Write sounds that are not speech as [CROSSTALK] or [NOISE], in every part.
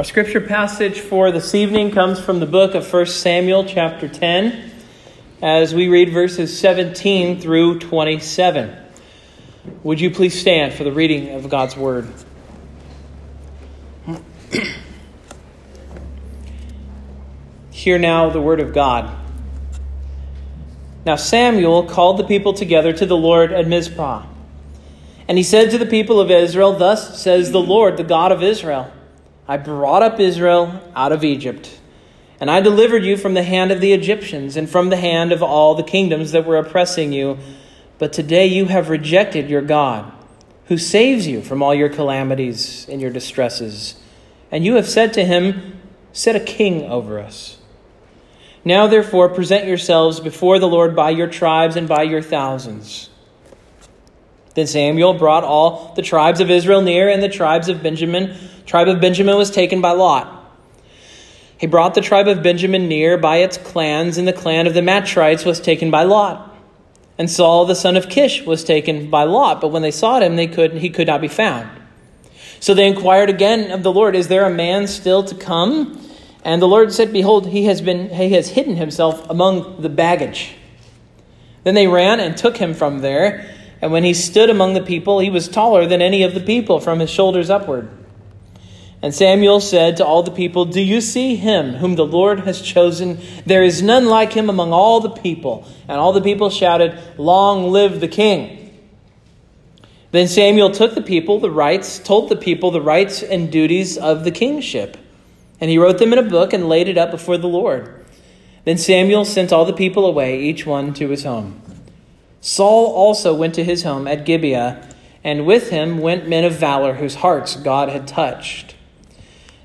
Our scripture passage for this evening comes from the book of 1 Samuel, chapter 10, as we read verses 17 through 27. Would you please stand for the reading of God's word? [CLEARS THROAT] Hear now the word of God. Now Samuel called the people together to the Lord at Mizpah. And he said to the people of Israel, Thus says the Lord, the God of Israel. I brought up Israel out of Egypt, and I delivered you from the hand of the Egyptians and from the hand of all the kingdoms that were oppressing you. But today you have rejected your God, who saves you from all your calamities and your distresses. And you have said to him, Set a king over us. Now, therefore, present yourselves before the Lord by your tribes and by your thousands. Then Samuel brought all the tribes of Israel near, and the tribes of Benjamin tribe of Benjamin was taken by Lot. He brought the tribe of Benjamin near by its clans, and the clan of the Matrites was taken by Lot. And Saul the son of Kish was taken by Lot, but when they sought him, they could he could not be found. So they inquired again of the Lord, Is there a man still to come? And the Lord said, Behold, he has been he has hidden himself among the baggage. Then they ran and took him from there. And when he stood among the people, he was taller than any of the people from his shoulders upward. And Samuel said to all the people, Do you see him whom the Lord has chosen? There is none like him among all the people. And all the people shouted, Long live the king. Then Samuel took the people the rights, told the people the rights and duties of the kingship. And he wrote them in a book and laid it up before the Lord. Then Samuel sent all the people away, each one to his home. Saul also went to his home at Gibeah, and with him went men of valor whose hearts God had touched.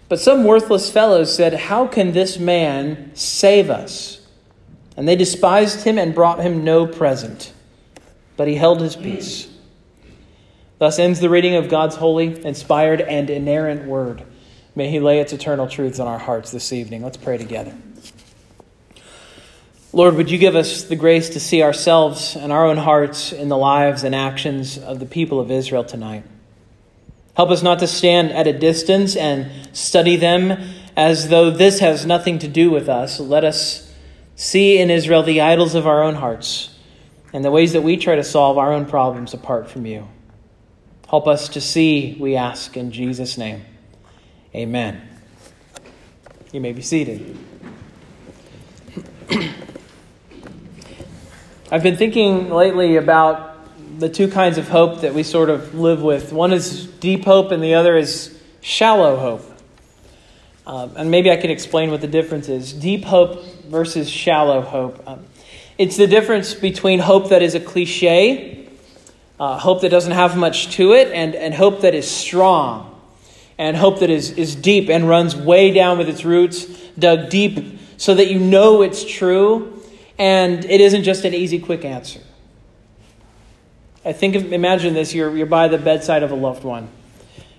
But some worthless fellows said, How can this man save us? And they despised him and brought him no present. But he held his peace. Thus ends the reading of God's holy, inspired, and inerrant word. May he lay its eternal truths on our hearts this evening. Let's pray together. Lord, would you give us the grace to see ourselves and our own hearts in the lives and actions of the people of Israel tonight? Help us not to stand at a distance and study them as though this has nothing to do with us. Let us see in Israel the idols of our own hearts and the ways that we try to solve our own problems apart from you. Help us to see, we ask in Jesus' name. Amen. You may be seated. I've been thinking lately about the two kinds of hope that we sort of live with. One is deep hope, and the other is shallow hope. Um, and maybe I can explain what the difference is deep hope versus shallow hope. Um, it's the difference between hope that is a cliche, uh, hope that doesn't have much to it, and, and hope that is strong, and hope that is, is deep and runs way down with its roots, dug deep so that you know it's true, and it isn't just an easy, quick answer. I think imagine this you're, you're by the bedside of a loved one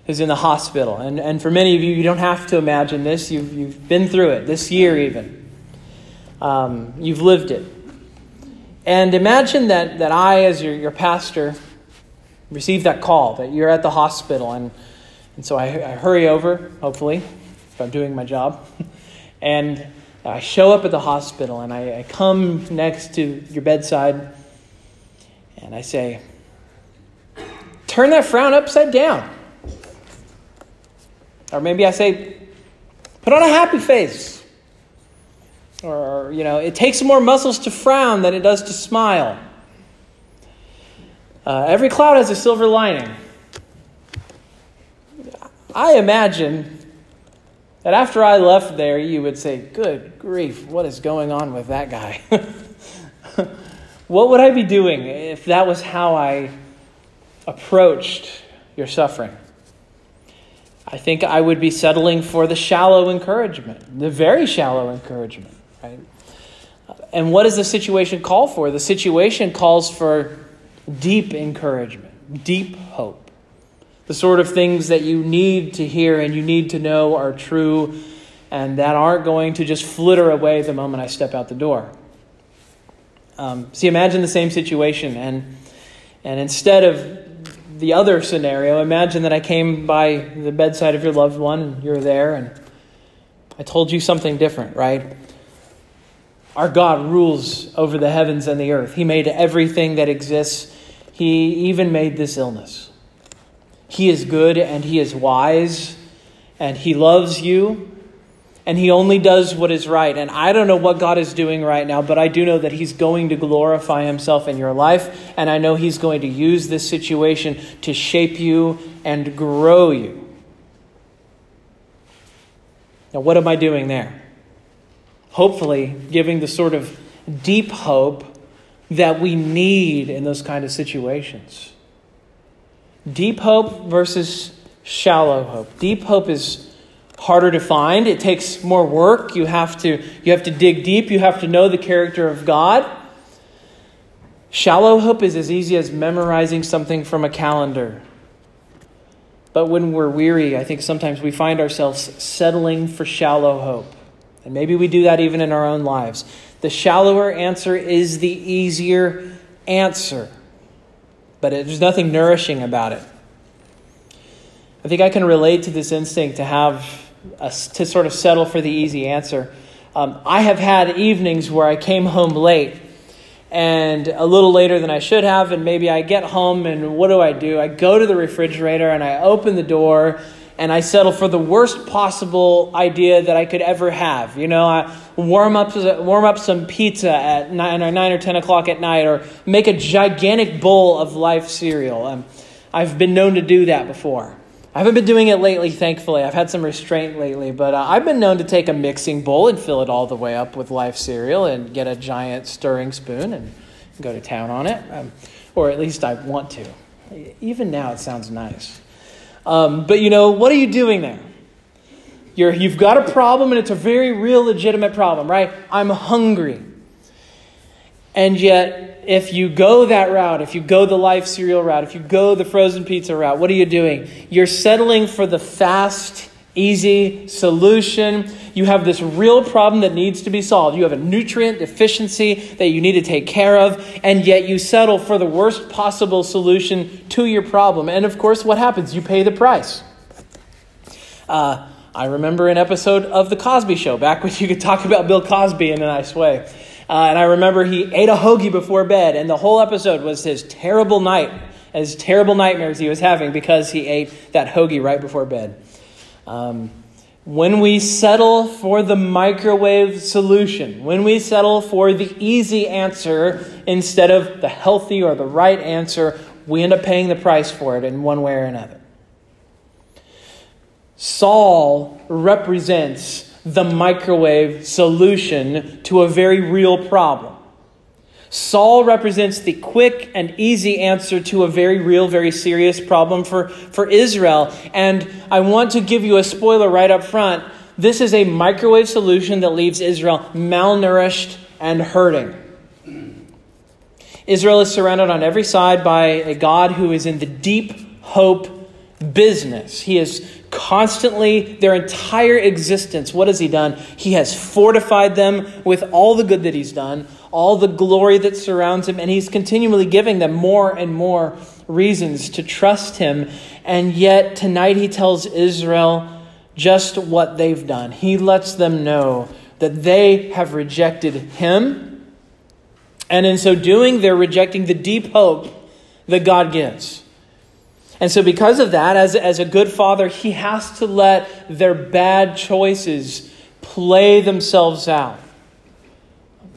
who's in the hospital. And, and for many of you, you don't have to imagine this. You've, you've been through it, this year even. Um, you've lived it. And imagine that, that I, as your, your pastor, receive that call that you're at the hospital. And, and so I, I hurry over, hopefully, if I'm doing my job. [LAUGHS] and I show up at the hospital and I, I come next to your bedside and I say, turn that frown upside down. Or maybe I say, put on a happy face. Or, you know, it takes more muscles to frown than it does to smile. Uh, every cloud has a silver lining. I imagine that after I left there, you would say, Good grief, what is going on with that guy? [LAUGHS] what would I be doing if that was how I approached your suffering. I think I would be settling for the shallow encouragement, the very shallow encouragement, right? And what does the situation call for? The situation calls for deep encouragement, deep hope. The sort of things that you need to hear and you need to know are true and that aren't going to just flitter away the moment I step out the door. Um, see, imagine the same situation, and, and instead of the other scenario, imagine that I came by the bedside of your loved one and you're there and I told you something different, right? Our God rules over the heavens and the earth. He made everything that exists, He even made this illness. He is good and He is wise, and He loves you, and He only does what is right. And I don't know what God is doing right now, but I do know that He's going to glorify Himself in your life, and I know He's going to use this situation to shape you and grow you. Now, what am I doing there? Hopefully, giving the sort of deep hope that we need in those kind of situations. Deep hope versus shallow hope. Deep hope is harder to find. It takes more work. You have to you have to dig deep. You have to know the character of God. Shallow hope is as easy as memorizing something from a calendar. But when we're weary, I think sometimes we find ourselves settling for shallow hope. And maybe we do that even in our own lives. The shallower answer is the easier answer, but it, there's nothing nourishing about it. I think I can relate to this instinct to have a, to sort of settle for the easy answer. Um, I have had evenings where I came home late and a little later than I should have, and maybe I get home and what do I do? I go to the refrigerator and I open the door and I settle for the worst possible idea that I could ever have. You know, I warm up warm up some pizza at nine or nine or ten o'clock at night, or make a gigantic bowl of life cereal. Um, I've been known to do that before. I haven't been doing it lately, thankfully. I've had some restraint lately, but uh, I've been known to take a mixing bowl and fill it all the way up with life cereal and get a giant stirring spoon and go to town on it, um, or at least I want to. Even now, it sounds nice. Um, but you know, what are you doing there? You're, you've got a problem, and it's a very real, legitimate problem, right? I'm hungry. And yet, if you go that route, if you go the life cereal route, if you go the frozen pizza route, what are you doing? You're settling for the fast, easy solution. You have this real problem that needs to be solved. You have a nutrient deficiency that you need to take care of, and yet you settle for the worst possible solution to your problem. And of course, what happens? You pay the price. Uh, I remember an episode of The Cosby Show, back when you could talk about Bill Cosby in a nice way. Uh, and I remember he ate a hoagie before bed, and the whole episode was his terrible night, his terrible nightmares he was having because he ate that hoagie right before bed. Um, when we settle for the microwave solution, when we settle for the easy answer instead of the healthy or the right answer, we end up paying the price for it in one way or another. Saul represents the microwave solution to a very real problem. Saul represents the quick and easy answer to a very real, very serious problem for, for Israel. And I want to give you a spoiler right up front. This is a microwave solution that leaves Israel malnourished and hurting. Israel is surrounded on every side by a God who is in the deep hope business. He is constantly, their entire existence, what has He done? He has fortified them with all the good that He's done, all the glory that surrounds Him, and He's continually giving them more and more reasons to trust Him. And yet, tonight He tells Israel just what they've done. He lets them know that they have rejected Him. And in so doing, they're rejecting the deep hope that God gives. And so, because of that, as, as a good father, he has to let their bad choices play themselves out.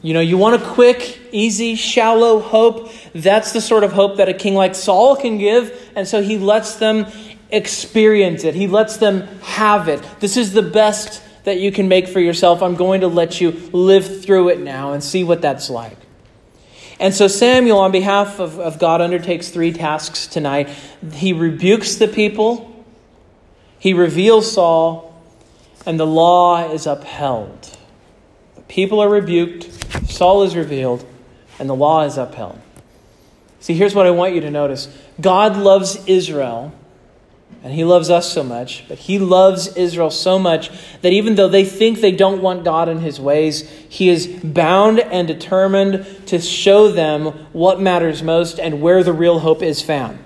You know, you want a quick, easy, shallow hope. That's the sort of hope that a king like Saul can give. And so he lets them experience it, he lets them have it. This is the best that you can make for yourself. I'm going to let you live through it now and see what that's like. And so Samuel, on behalf of, of God, undertakes three tasks tonight. He rebukes the people, he reveals Saul, and the law is upheld. The people are rebuked, Saul is revealed, and the law is upheld. See, here's what I want you to notice God loves Israel and he loves us so much, but he loves Israel so much that even though they think they don't want God in his ways, he is bound and determined to show them what matters most and where the real hope is found.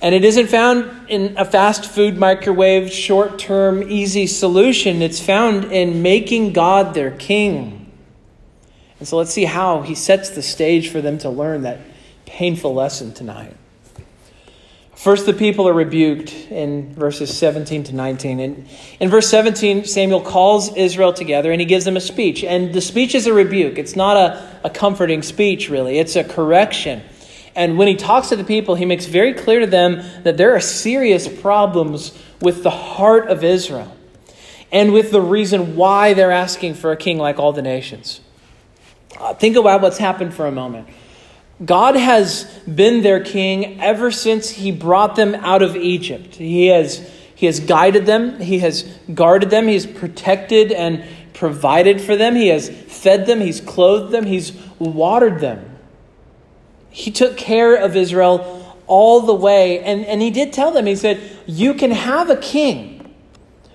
And it isn't found in a fast food microwave, short term, easy solution. It's found in making God their king. And so let's see how he sets the stage for them to learn that painful lesson tonight. First, the people are rebuked in verses 17 to 19. And in verse 17, Samuel calls Israel together and he gives them a speech. And the speech is a rebuke. It's not a, a comforting speech, really, it's a correction. And when he talks to the people, he makes very clear to them that there are serious problems with the heart of Israel and with the reason why they're asking for a king like all the nations. Uh, think about what's happened for a moment. God has been their king ever since he brought them out of Egypt. He has, he has guided them, he has guarded them, he has protected and provided for them, he has fed them, he's clothed them, he's watered them. He took care of Israel all the way. And, and he did tell them, he said, You can have a king.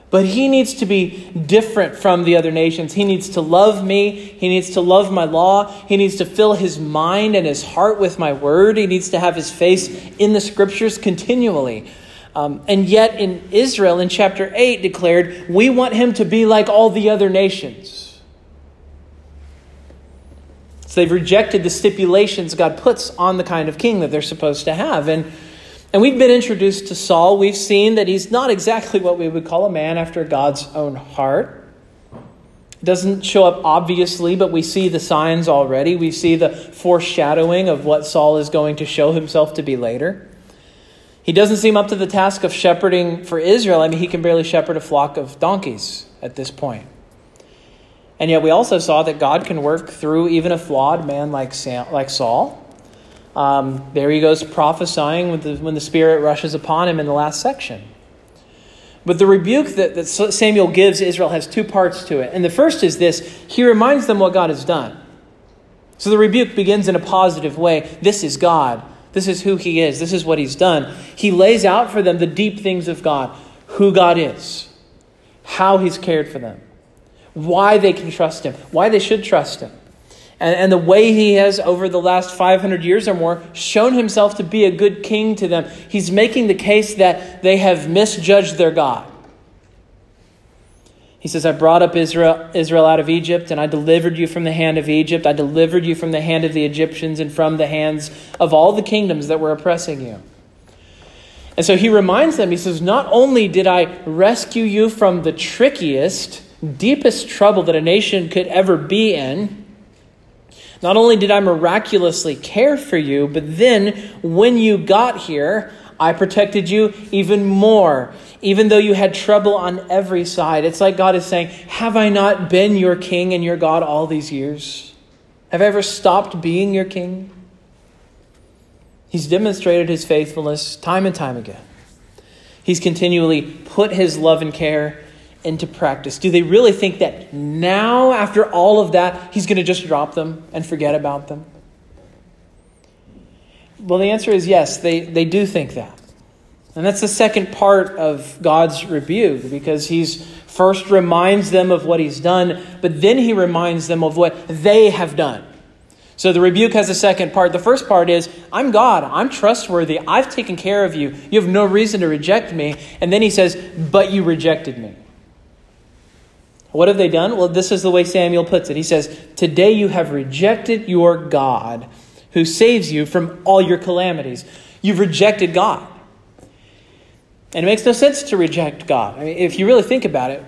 But he needs to be different from the other nations. He needs to love me. He needs to love my law. He needs to fill his mind and his heart with my word. He needs to have his face in the scriptures continually. Um, and yet, in Israel, in chapter 8, declared, we want him to be like all the other nations. So they've rejected the stipulations God puts on the kind of king that they're supposed to have. And and we've been introduced to Saul. We've seen that he's not exactly what we would call a man after God's own heart. It doesn't show up obviously, but we see the signs already. We see the foreshadowing of what Saul is going to show himself to be later. He doesn't seem up to the task of shepherding for Israel. I mean, he can barely shepherd a flock of donkeys at this point. And yet, we also saw that God can work through even a flawed man like, Sam, like Saul. Um, there he goes prophesying when the, when the Spirit rushes upon him in the last section. But the rebuke that, that Samuel gives Israel has two parts to it. And the first is this he reminds them what God has done. So the rebuke begins in a positive way. This is God. This is who He is. This is what He's done. He lays out for them the deep things of God who God is, how He's cared for them, why they can trust Him, why they should trust Him and, and the way he has, over the last 500 years or more, shown himself to be a good king to them. He's making the case that they have misjudged their God. He says, I brought up Israel, Israel out of Egypt, and I delivered you from the hand of Egypt. I delivered you from the hand of the Egyptians and from the hands of all the kingdoms that were oppressing you. And so he reminds them, he says, Not only did I rescue you from the trickiest, deepest trouble that a nation could ever be in, not only did I miraculously care for you, but then when you got here, I protected you even more, even though you had trouble on every side. It's like God is saying, Have I not been your king and your God all these years? Have I ever stopped being your king? He's demonstrated his faithfulness time and time again. He's continually put his love and care into practice? Do they really think that now, after all of that, he's going to just drop them and forget about them? Well, the answer is yes, they, they do think that. And that's the second part of God's rebuke because he's first reminds them of what he's done, but then he reminds them of what they have done. So the rebuke has a second part. The first part is, I'm God. I'm trustworthy. I've taken care of you. You have no reason to reject me. And then he says, But you rejected me. What have they done? Well, this is the way Samuel puts it. He says, Today you have rejected your God who saves you from all your calamities. You've rejected God. And it makes no sense to reject God. I mean, if you really think about it,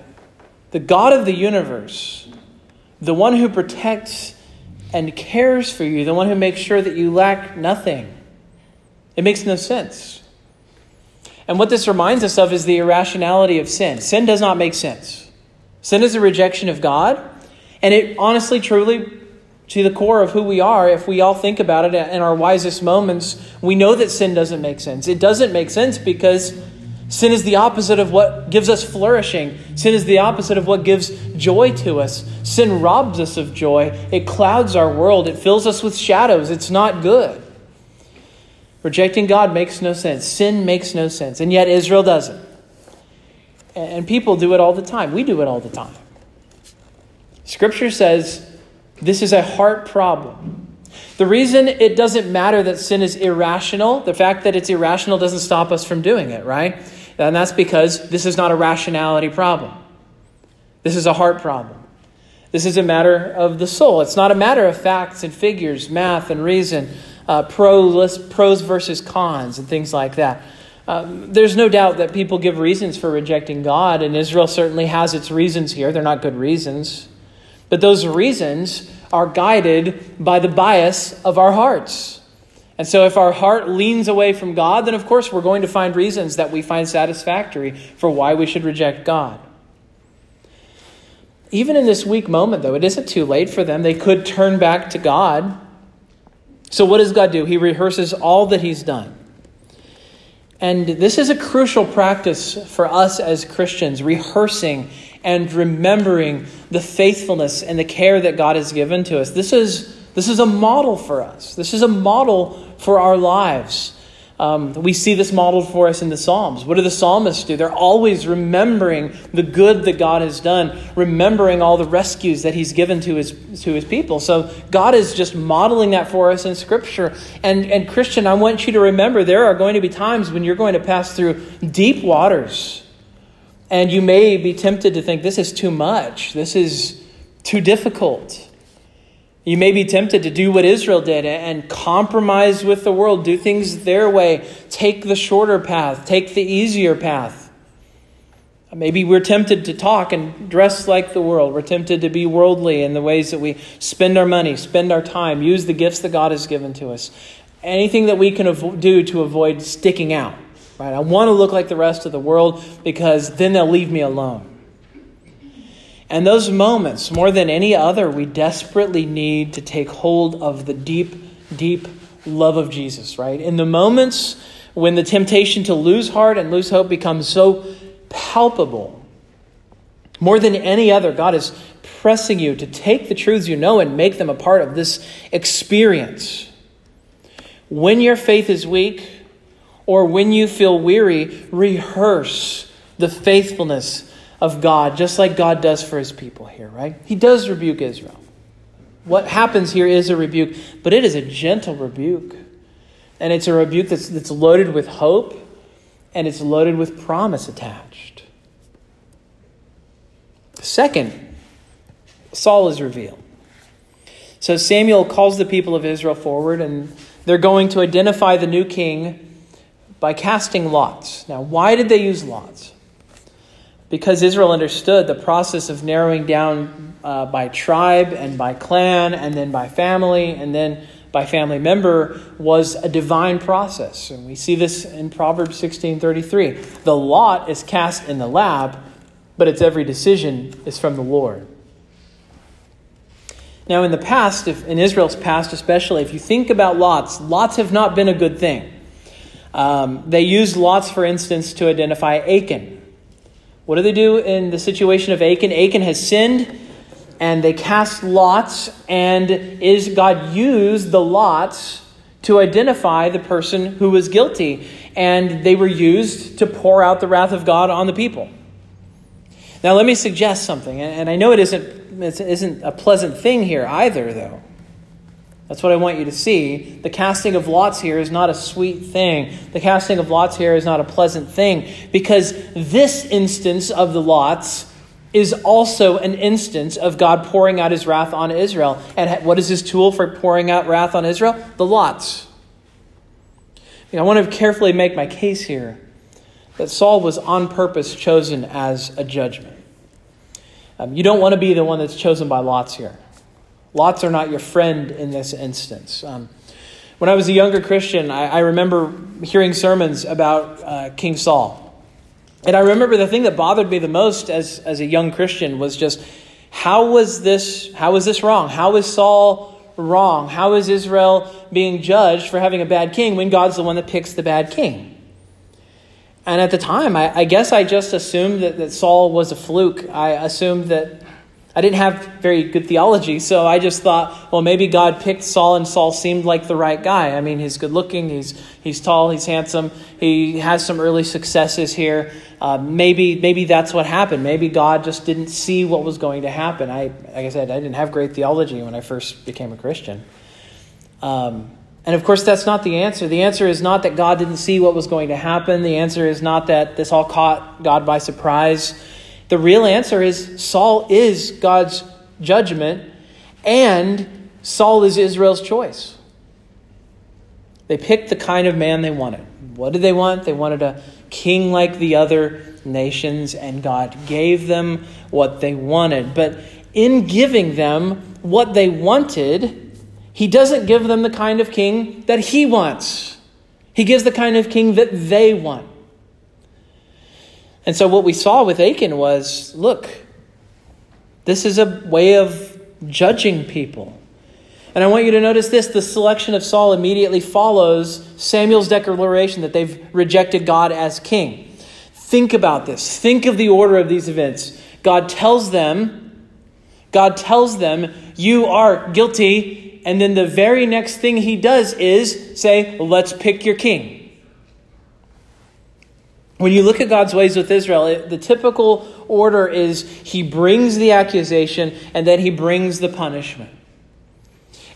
the God of the universe, the one who protects and cares for you, the one who makes sure that you lack nothing, it makes no sense. And what this reminds us of is the irrationality of sin. Sin does not make sense. Sin is a rejection of God. And it honestly, truly, to the core of who we are, if we all think about it in our wisest moments, we know that sin doesn't make sense. It doesn't make sense because sin is the opposite of what gives us flourishing. Sin is the opposite of what gives joy to us. Sin robs us of joy, it clouds our world, it fills us with shadows. It's not good. Rejecting God makes no sense. Sin makes no sense. And yet Israel doesn't. And people do it all the time. We do it all the time. Scripture says this is a heart problem. The reason it doesn't matter that sin is irrational, the fact that it's irrational doesn't stop us from doing it, right? And that's because this is not a rationality problem. This is a heart problem. This is a matter of the soul. It's not a matter of facts and figures, math and reason, uh, pros, pros versus cons, and things like that. Um, there's no doubt that people give reasons for rejecting God, and Israel certainly has its reasons here. They're not good reasons. But those reasons are guided by the bias of our hearts. And so, if our heart leans away from God, then of course we're going to find reasons that we find satisfactory for why we should reject God. Even in this weak moment, though, it isn't too late for them. They could turn back to God. So, what does God do? He rehearses all that He's done. And this is a crucial practice for us as Christians, rehearsing and remembering the faithfulness and the care that God has given to us. This is, this is a model for us, this is a model for our lives. Um, we see this modeled for us in the Psalms. What do the psalmists do? They're always remembering the good that God has done, remembering all the rescues that He's given to His, to his people. So God is just modeling that for us in Scripture. And, and Christian, I want you to remember there are going to be times when you're going to pass through deep waters. And you may be tempted to think, this is too much, this is too difficult. You may be tempted to do what Israel did and compromise with the world, do things their way, take the shorter path, take the easier path. Maybe we're tempted to talk and dress like the world. We're tempted to be worldly in the ways that we spend our money, spend our time, use the gifts that God has given to us. Anything that we can do to avoid sticking out. Right? I want to look like the rest of the world because then they'll leave me alone. And those moments, more than any other, we desperately need to take hold of the deep, deep love of Jesus, right? In the moments when the temptation to lose heart and lose hope becomes so palpable, more than any other, God is pressing you to take the truths you know and make them a part of this experience. When your faith is weak or when you feel weary, rehearse the faithfulness of God, just like God does for his people here, right? He does rebuke Israel. What happens here is a rebuke, but it is a gentle rebuke. And it's a rebuke that's, that's loaded with hope and it's loaded with promise attached. Second, Saul is revealed. So Samuel calls the people of Israel forward, and they're going to identify the new king by casting lots. Now, why did they use lots? Because Israel understood the process of narrowing down uh, by tribe and by clan and then by family and then by family member was a divine process. And we see this in Proverbs 16:33. The lot is cast in the lap, but its every decision is from the Lord. Now, in the past, if, in Israel's past especially, if you think about lots, lots have not been a good thing. Um, they used lots, for instance, to identify Achan, what do they do in the situation of Achan? Achan has sinned, and they cast lots, and is God used the lots to identify the person who was guilty, and they were used to pour out the wrath of God on the people. Now, let me suggest something, and I know it isn't, it isn't a pleasant thing here either, though. That's what I want you to see. The casting of lots here is not a sweet thing. The casting of lots here is not a pleasant thing because this instance of the lots is also an instance of God pouring out his wrath on Israel. And what is his tool for pouring out wrath on Israel? The lots. I want to carefully make my case here that Saul was on purpose chosen as a judgment. Um, you don't want to be the one that's chosen by lots here. Lots are not your friend in this instance. Um, when I was a younger Christian, I, I remember hearing sermons about uh, King Saul. And I remember the thing that bothered me the most as, as a young Christian was just how was this how was this wrong? How is Saul wrong? How is Israel being judged for having a bad king when God's the one that picks the bad king? And at the time, I, I guess I just assumed that, that Saul was a fluke. I assumed that I didn't have very good theology, so I just thought, well, maybe God picked Saul, and Saul seemed like the right guy. I mean, he's good looking, he's he's tall, he's handsome, he has some early successes here. Uh, maybe maybe that's what happened. Maybe God just didn't see what was going to happen. I like I said, I didn't have great theology when I first became a Christian. Um, and of course, that's not the answer. The answer is not that God didn't see what was going to happen. The answer is not that this all caught God by surprise. The real answer is Saul is God's judgment, and Saul is Israel's choice. They picked the kind of man they wanted. What did they want? They wanted a king like the other nations, and God gave them what they wanted. But in giving them what they wanted, He doesn't give them the kind of king that He wants. He gives the kind of king that they want. And so what we saw with Achan was look, this is a way of judging people. And I want you to notice this the selection of Saul immediately follows Samuel's declaration that they've rejected God as king. Think about this. Think of the order of these events. God tells them, God tells them, you are guilty. And then the very next thing he does is say, let's pick your king. When you look at God's ways with Israel, it, the typical order is he brings the accusation and then he brings the punishment.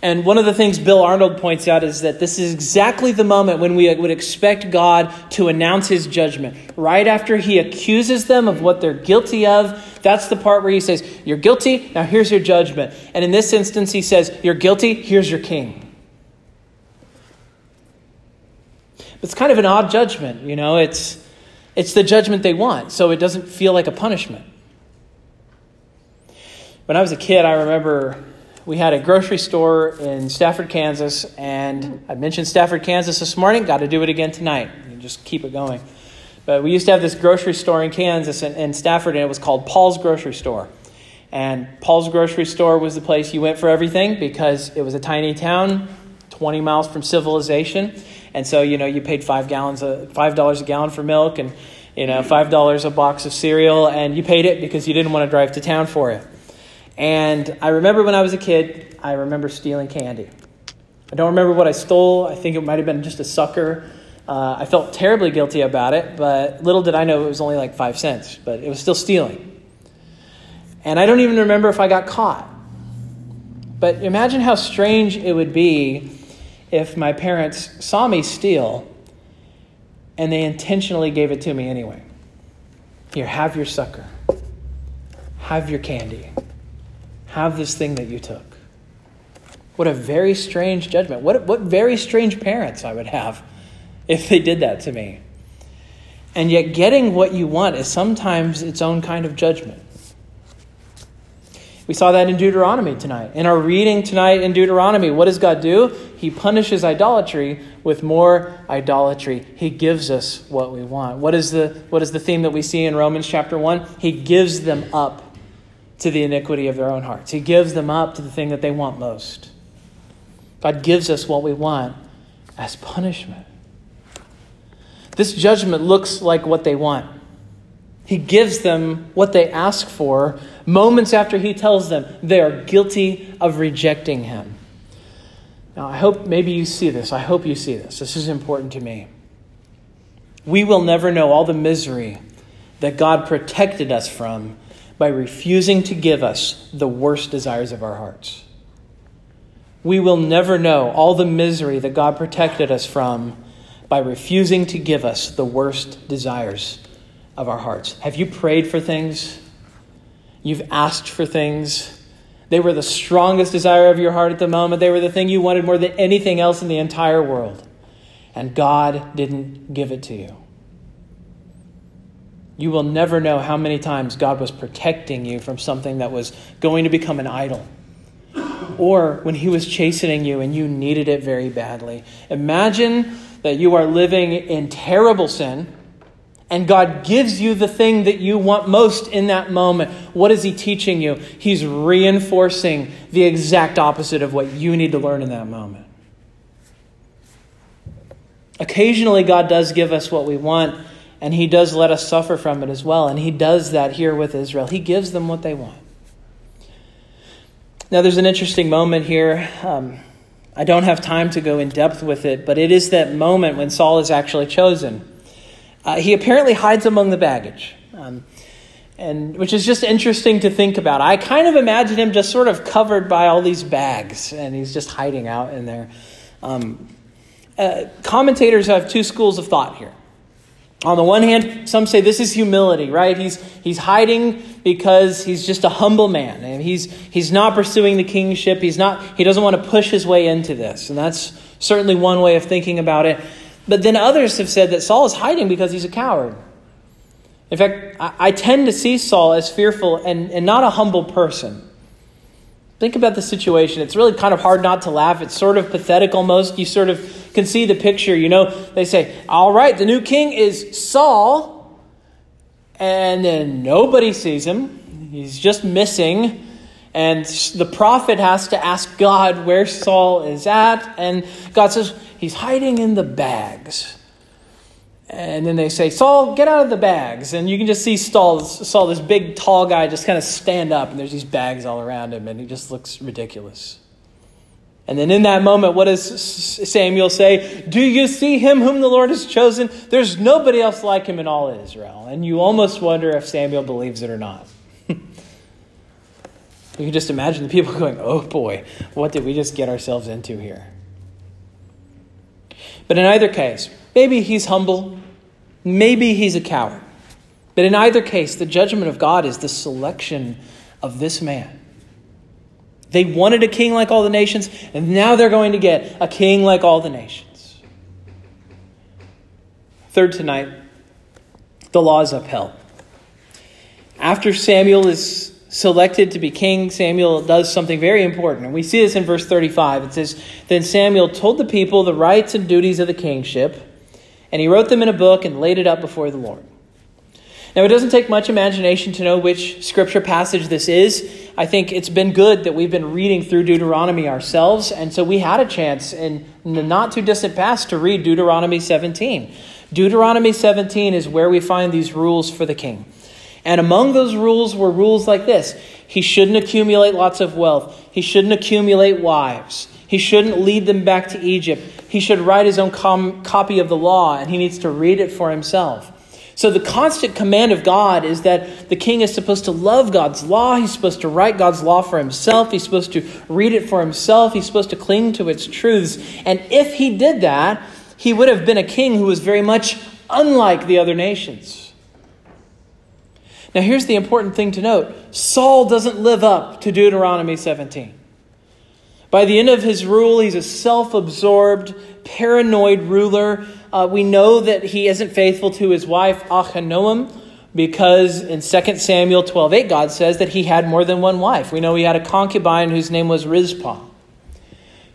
And one of the things Bill Arnold points out is that this is exactly the moment when we would expect God to announce his judgment. Right after he accuses them of what they're guilty of, that's the part where he says, You're guilty, now here's your judgment. And in this instance, he says, You're guilty, here's your king. It's kind of an odd judgment, you know, it's it's the judgment they want, so it doesn't feel like a punishment. When I was a kid, I remember we had a grocery store in Stafford, Kansas, and I mentioned Stafford, Kansas this morning. Got to do it again tonight. You just keep it going. But we used to have this grocery store in Kansas in, in Stafford, and it was called Paul's Grocery Store. And Paul's Grocery Store was the place you went for everything because it was a tiny town, 20 miles from civilization. And so, you know, you paid five gallons, of, five dollars a gallon for milk, and you know, five dollars a box of cereal, and you paid it because you didn't want to drive to town for it. And I remember when I was a kid, I remember stealing candy. I don't remember what I stole. I think it might have been just a sucker. Uh, I felt terribly guilty about it, but little did I know it was only like five cents, but it was still stealing. And I don't even remember if I got caught. But imagine how strange it would be if my parents saw me steal and they intentionally gave it to me anyway. Here, have your sucker. Have your candy. Have this thing that you took. What a very strange judgment. What, what very strange parents I would have [LAUGHS] if they did that to me. And yet, getting what you want is sometimes its own kind of judgment. We saw that in Deuteronomy tonight. In our reading tonight in Deuteronomy, what does God do? He punishes idolatry with more idolatry. He gives us what we want. What is the, what is the theme that we see in Romans chapter 1? He gives them up to the iniquity of their own hearts. He gives them up to the thing that they want most. God gives us what we want as punishment. This judgment looks like what they want. He gives them what they ask for moments after he tells them they are guilty of rejecting him. Now, I hope maybe you see this. I hope you see this. This is important to me. We will never know all the misery that God protected us from by refusing to give us the worst desires of our hearts. We will never know all the misery that God protected us from by refusing to give us the worst desires of our hearts. Have you prayed for things? You've asked for things. They were the strongest desire of your heart at the moment. They were the thing you wanted more than anything else in the entire world. And God didn't give it to you. You will never know how many times God was protecting you from something that was going to become an idol. Or when He was chastening you and you needed it very badly. Imagine that you are living in terrible sin and God gives you the thing that you want most in that moment. What is He teaching you? He's reinforcing the exact opposite of what you need to learn in that moment. Occasionally, God does give us what we want, and He does let us suffer from it as well. And He does that here with Israel. He gives them what they want. Now, there's an interesting moment here. Um, I don't have time to go in depth with it, but it is that moment when Saul is actually chosen. Uh, he apparently hides among the baggage. Um, and which is just interesting to think about. I kind of imagine him just sort of covered by all these bags, and he's just hiding out in there. Um, uh, commentators have two schools of thought here. On the one hand, some say this is humility, right? He's, he's hiding because he's just a humble man and he's, he's not pursuing the kingship. He's not, he doesn't want to push his way into this. And that's certainly one way of thinking about it. But then others have said that Saul is hiding because he's a coward. In fact, I, I tend to see Saul as fearful and, and not a humble person. Think about the situation. It's really kind of hard not to laugh. It's sort of pathetic almost. You sort of can see the picture. You know, they say, all right, the new king is Saul, and then nobody sees him. He's just missing. And the prophet has to ask God where Saul is at. And God says, he's hiding in the bags. And then they say, Saul, get out of the bags. And you can just see Saul, Saul, this big, tall guy, just kind of stand up, and there's these bags all around him, and he just looks ridiculous. And then in that moment, what does Samuel say? Do you see him whom the Lord has chosen? There's nobody else like him in all Israel. And you almost wonder if Samuel believes it or not. You can just imagine the people [LAUGHS] going, oh boy, what did we just get ourselves into here? But in either case, maybe he's humble, maybe he's a coward. But in either case, the judgment of God is the selection of this man. They wanted a king like all the nations, and now they're going to get a king like all the nations. Third tonight, the law is upheld. After Samuel is selected to be king, Samuel does something very important. And we see this in verse 35. It says, Then Samuel told the people the rights and duties of the kingship, and he wrote them in a book and laid it up before the Lord. Now, it doesn't take much imagination to know which scripture passage this is. I think it's been good that we've been reading through Deuteronomy ourselves, and so we had a chance in the not too distant past to read Deuteronomy 17. Deuteronomy 17 is where we find these rules for the king. And among those rules were rules like this he shouldn't accumulate lots of wealth, he shouldn't accumulate wives, he shouldn't lead them back to Egypt, he should write his own com- copy of the law, and he needs to read it for himself. So, the constant command of God is that the king is supposed to love God's law. He's supposed to write God's law for himself. He's supposed to read it for himself. He's supposed to cling to its truths. And if he did that, he would have been a king who was very much unlike the other nations. Now, here's the important thing to note Saul doesn't live up to Deuteronomy 17. By the end of his rule, he's a self absorbed, paranoid ruler. Uh, we know that he isn't faithful to his wife, Ahinoam, because in 2 Samuel 12 8, God says that he had more than one wife. We know he had a concubine whose name was Rizpah.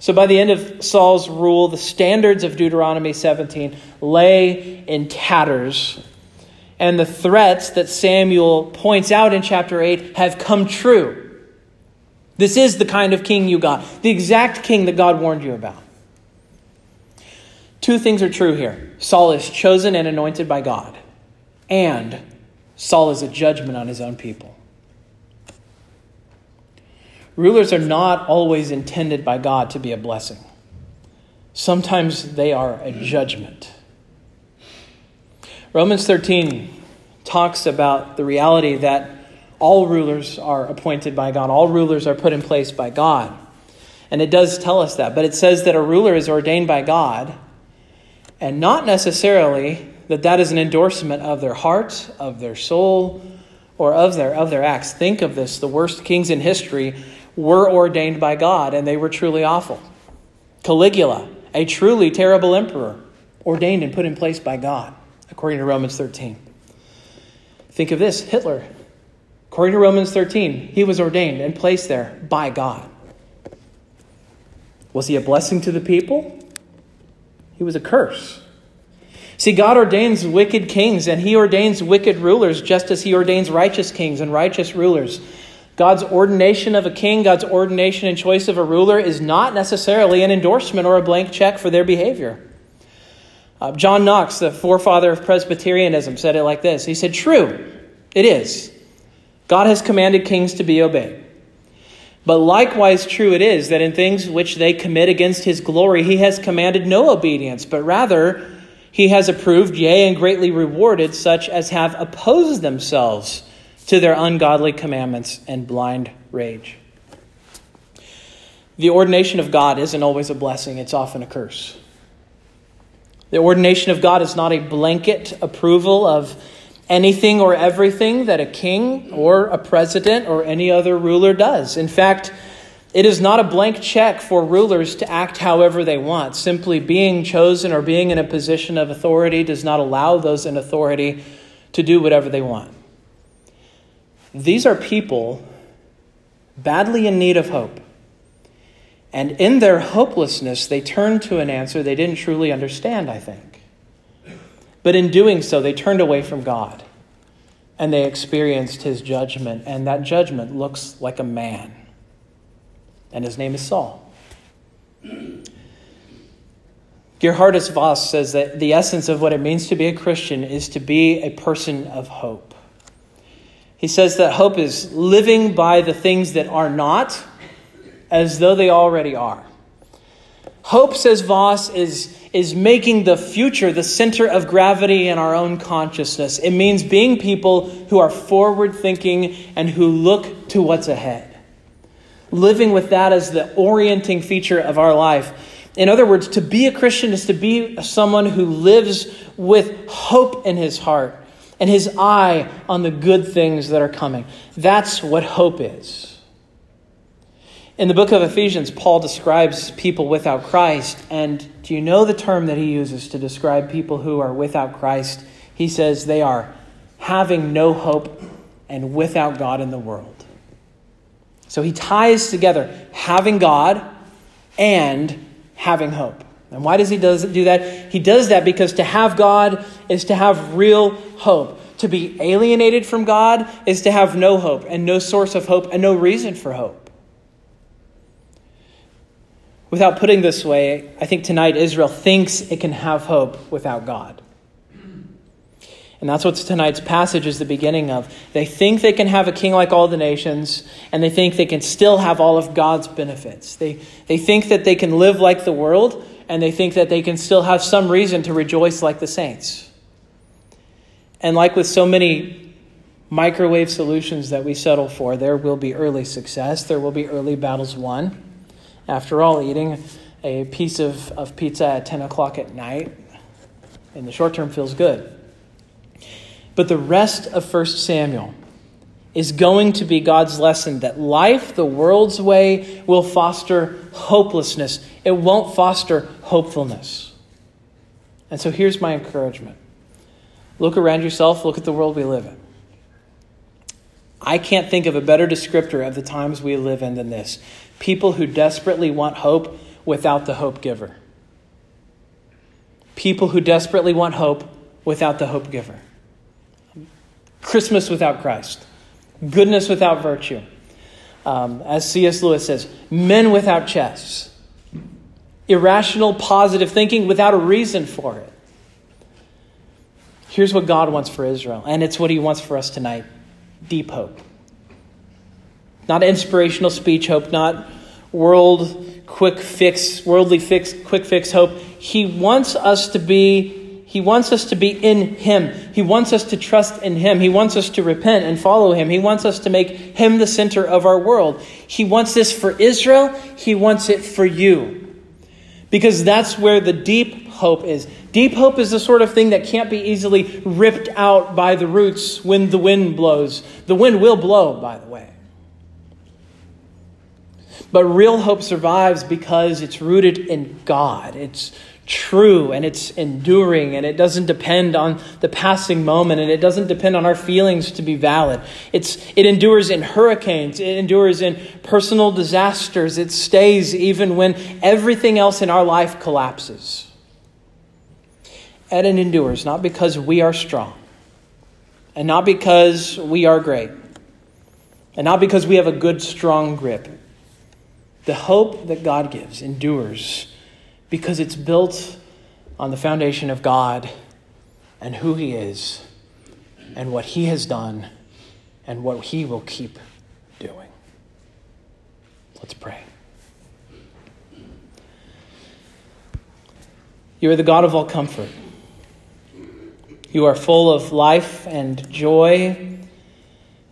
So by the end of Saul's rule, the standards of Deuteronomy 17 lay in tatters and the threats that Samuel points out in chapter 8 have come true. This is the kind of king you got, the exact king that God warned you about. Two things are true here Saul is chosen and anointed by God, and Saul is a judgment on his own people. Rulers are not always intended by God to be a blessing. Sometimes they are a judgment. Romans 13 talks about the reality that all rulers are appointed by God, all rulers are put in place by God. And it does tell us that. But it says that a ruler is ordained by God, and not necessarily that that is an endorsement of their heart, of their soul, or of their, of their acts. Think of this the worst kings in history were ordained by God, and they were truly awful. Caligula, a truly terrible emperor, ordained and put in place by God according to Romans 13. Think of this Hitler. According to Romans 13, he was ordained and placed there by God. Was he a blessing to the people? He was a curse. See, God ordains wicked kings and he ordains wicked rulers just as he ordains righteous kings and righteous rulers. God's ordination of a king, God's ordination and choice of a ruler is not necessarily an endorsement or a blank check for their behavior. Uh, John Knox, the forefather of Presbyterianism, said it like this He said, True, it is. God has commanded kings to be obeyed. But likewise, true it is that in things which they commit against his glory, he has commanded no obedience, but rather he has approved, yea, and greatly rewarded such as have opposed themselves to their ungodly commandments and blind rage. The ordination of God isn't always a blessing, it's often a curse. The ordination of God is not a blanket approval of anything or everything that a king or a president or any other ruler does. In fact, it is not a blank check for rulers to act however they want. Simply being chosen or being in a position of authority does not allow those in authority to do whatever they want. These are people badly in need of hope. And in their hopelessness, they turned to an answer they didn't truly understand, I think. But in doing so, they turned away from God and they experienced his judgment. And that judgment looks like a man. And his name is Saul. Geerhardus Vos says that the essence of what it means to be a Christian is to be a person of hope. He says that hope is living by the things that are not as though they already are. Hope, says Vos, is, is making the future the center of gravity in our own consciousness. It means being people who are forward thinking and who look to what's ahead. Living with that as the orienting feature of our life. In other words, to be a Christian is to be someone who lives with hope in his heart and his eye on the good things that are coming. That's what hope is. In the book of Ephesians, Paul describes people without Christ. And do you know the term that he uses to describe people who are without Christ? He says they are having no hope and without God in the world. So he ties together having God and having hope. And why does he does, do that? He does that because to have God is to have real hope. To be alienated from God is to have no hope and no source of hope and no reason for hope. Without putting this way, I think tonight Israel thinks it can have hope without God. And that's what tonight's passage is the beginning of. They think they can have a king like all the nations, and they think they can still have all of God's benefits. They, they think that they can live like the world, and they think that they can still have some reason to rejoice like the saints. And like with so many microwave solutions that we settle for, there will be early success, there will be early battles won. After all, eating a piece of, of pizza at 10 o'clock at night in the short term feels good. But the rest of 1 Samuel is going to be God's lesson that life, the world's way, will foster hopelessness. It won't foster hopefulness. And so here's my encouragement look around yourself, look at the world we live in. I can't think of a better descriptor of the times we live in than this people who desperately want hope without the hope giver. People who desperately want hope without the hope giver. Christmas without Christ. Goodness without virtue. Um, as C.S. Lewis says, men without chests. Irrational positive thinking without a reason for it. Here's what God wants for Israel, and it's what He wants for us tonight deep hope. Not inspirational speech hope, not world quick fix, worldly fix, quick fix hope. He wants us to be he wants us to be in him. He wants us to trust in him. He wants us to repent and follow him. He wants us to make him the center of our world. He wants this for Israel. He wants it for you. Because that's where the deep hope is. Deep hope is the sort of thing that can't be easily ripped out by the roots when the wind blows. The wind will blow, by the way. But real hope survives because it's rooted in God. It's true and it's enduring and it doesn't depend on the passing moment and it doesn't depend on our feelings to be valid. It's, it endures in hurricanes, it endures in personal disasters, it stays even when everything else in our life collapses. And it endures not because we are strong and not because we are great and not because we have a good, strong grip the hope that God gives endures because it's built on the foundation of God and who He is and what He has done and what He will keep doing. Let's pray. You are the God of all comfort. You are full of life and joy.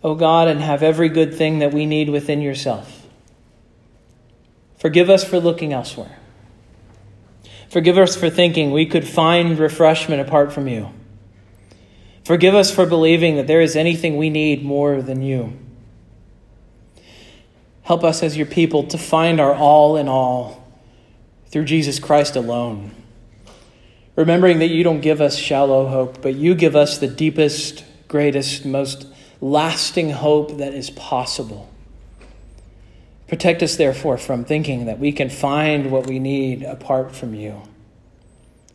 O God, and have every good thing that we need within yourself. Forgive us for looking elsewhere. Forgive us for thinking we could find refreshment apart from you. Forgive us for believing that there is anything we need more than you. Help us as your people to find our all in all through Jesus Christ alone. Remembering that you don't give us shallow hope, but you give us the deepest, greatest, most lasting hope that is possible. Protect us, therefore, from thinking that we can find what we need apart from you.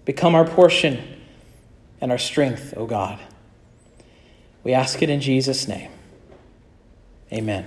Become our portion and our strength, O God. We ask it in Jesus' name. Amen.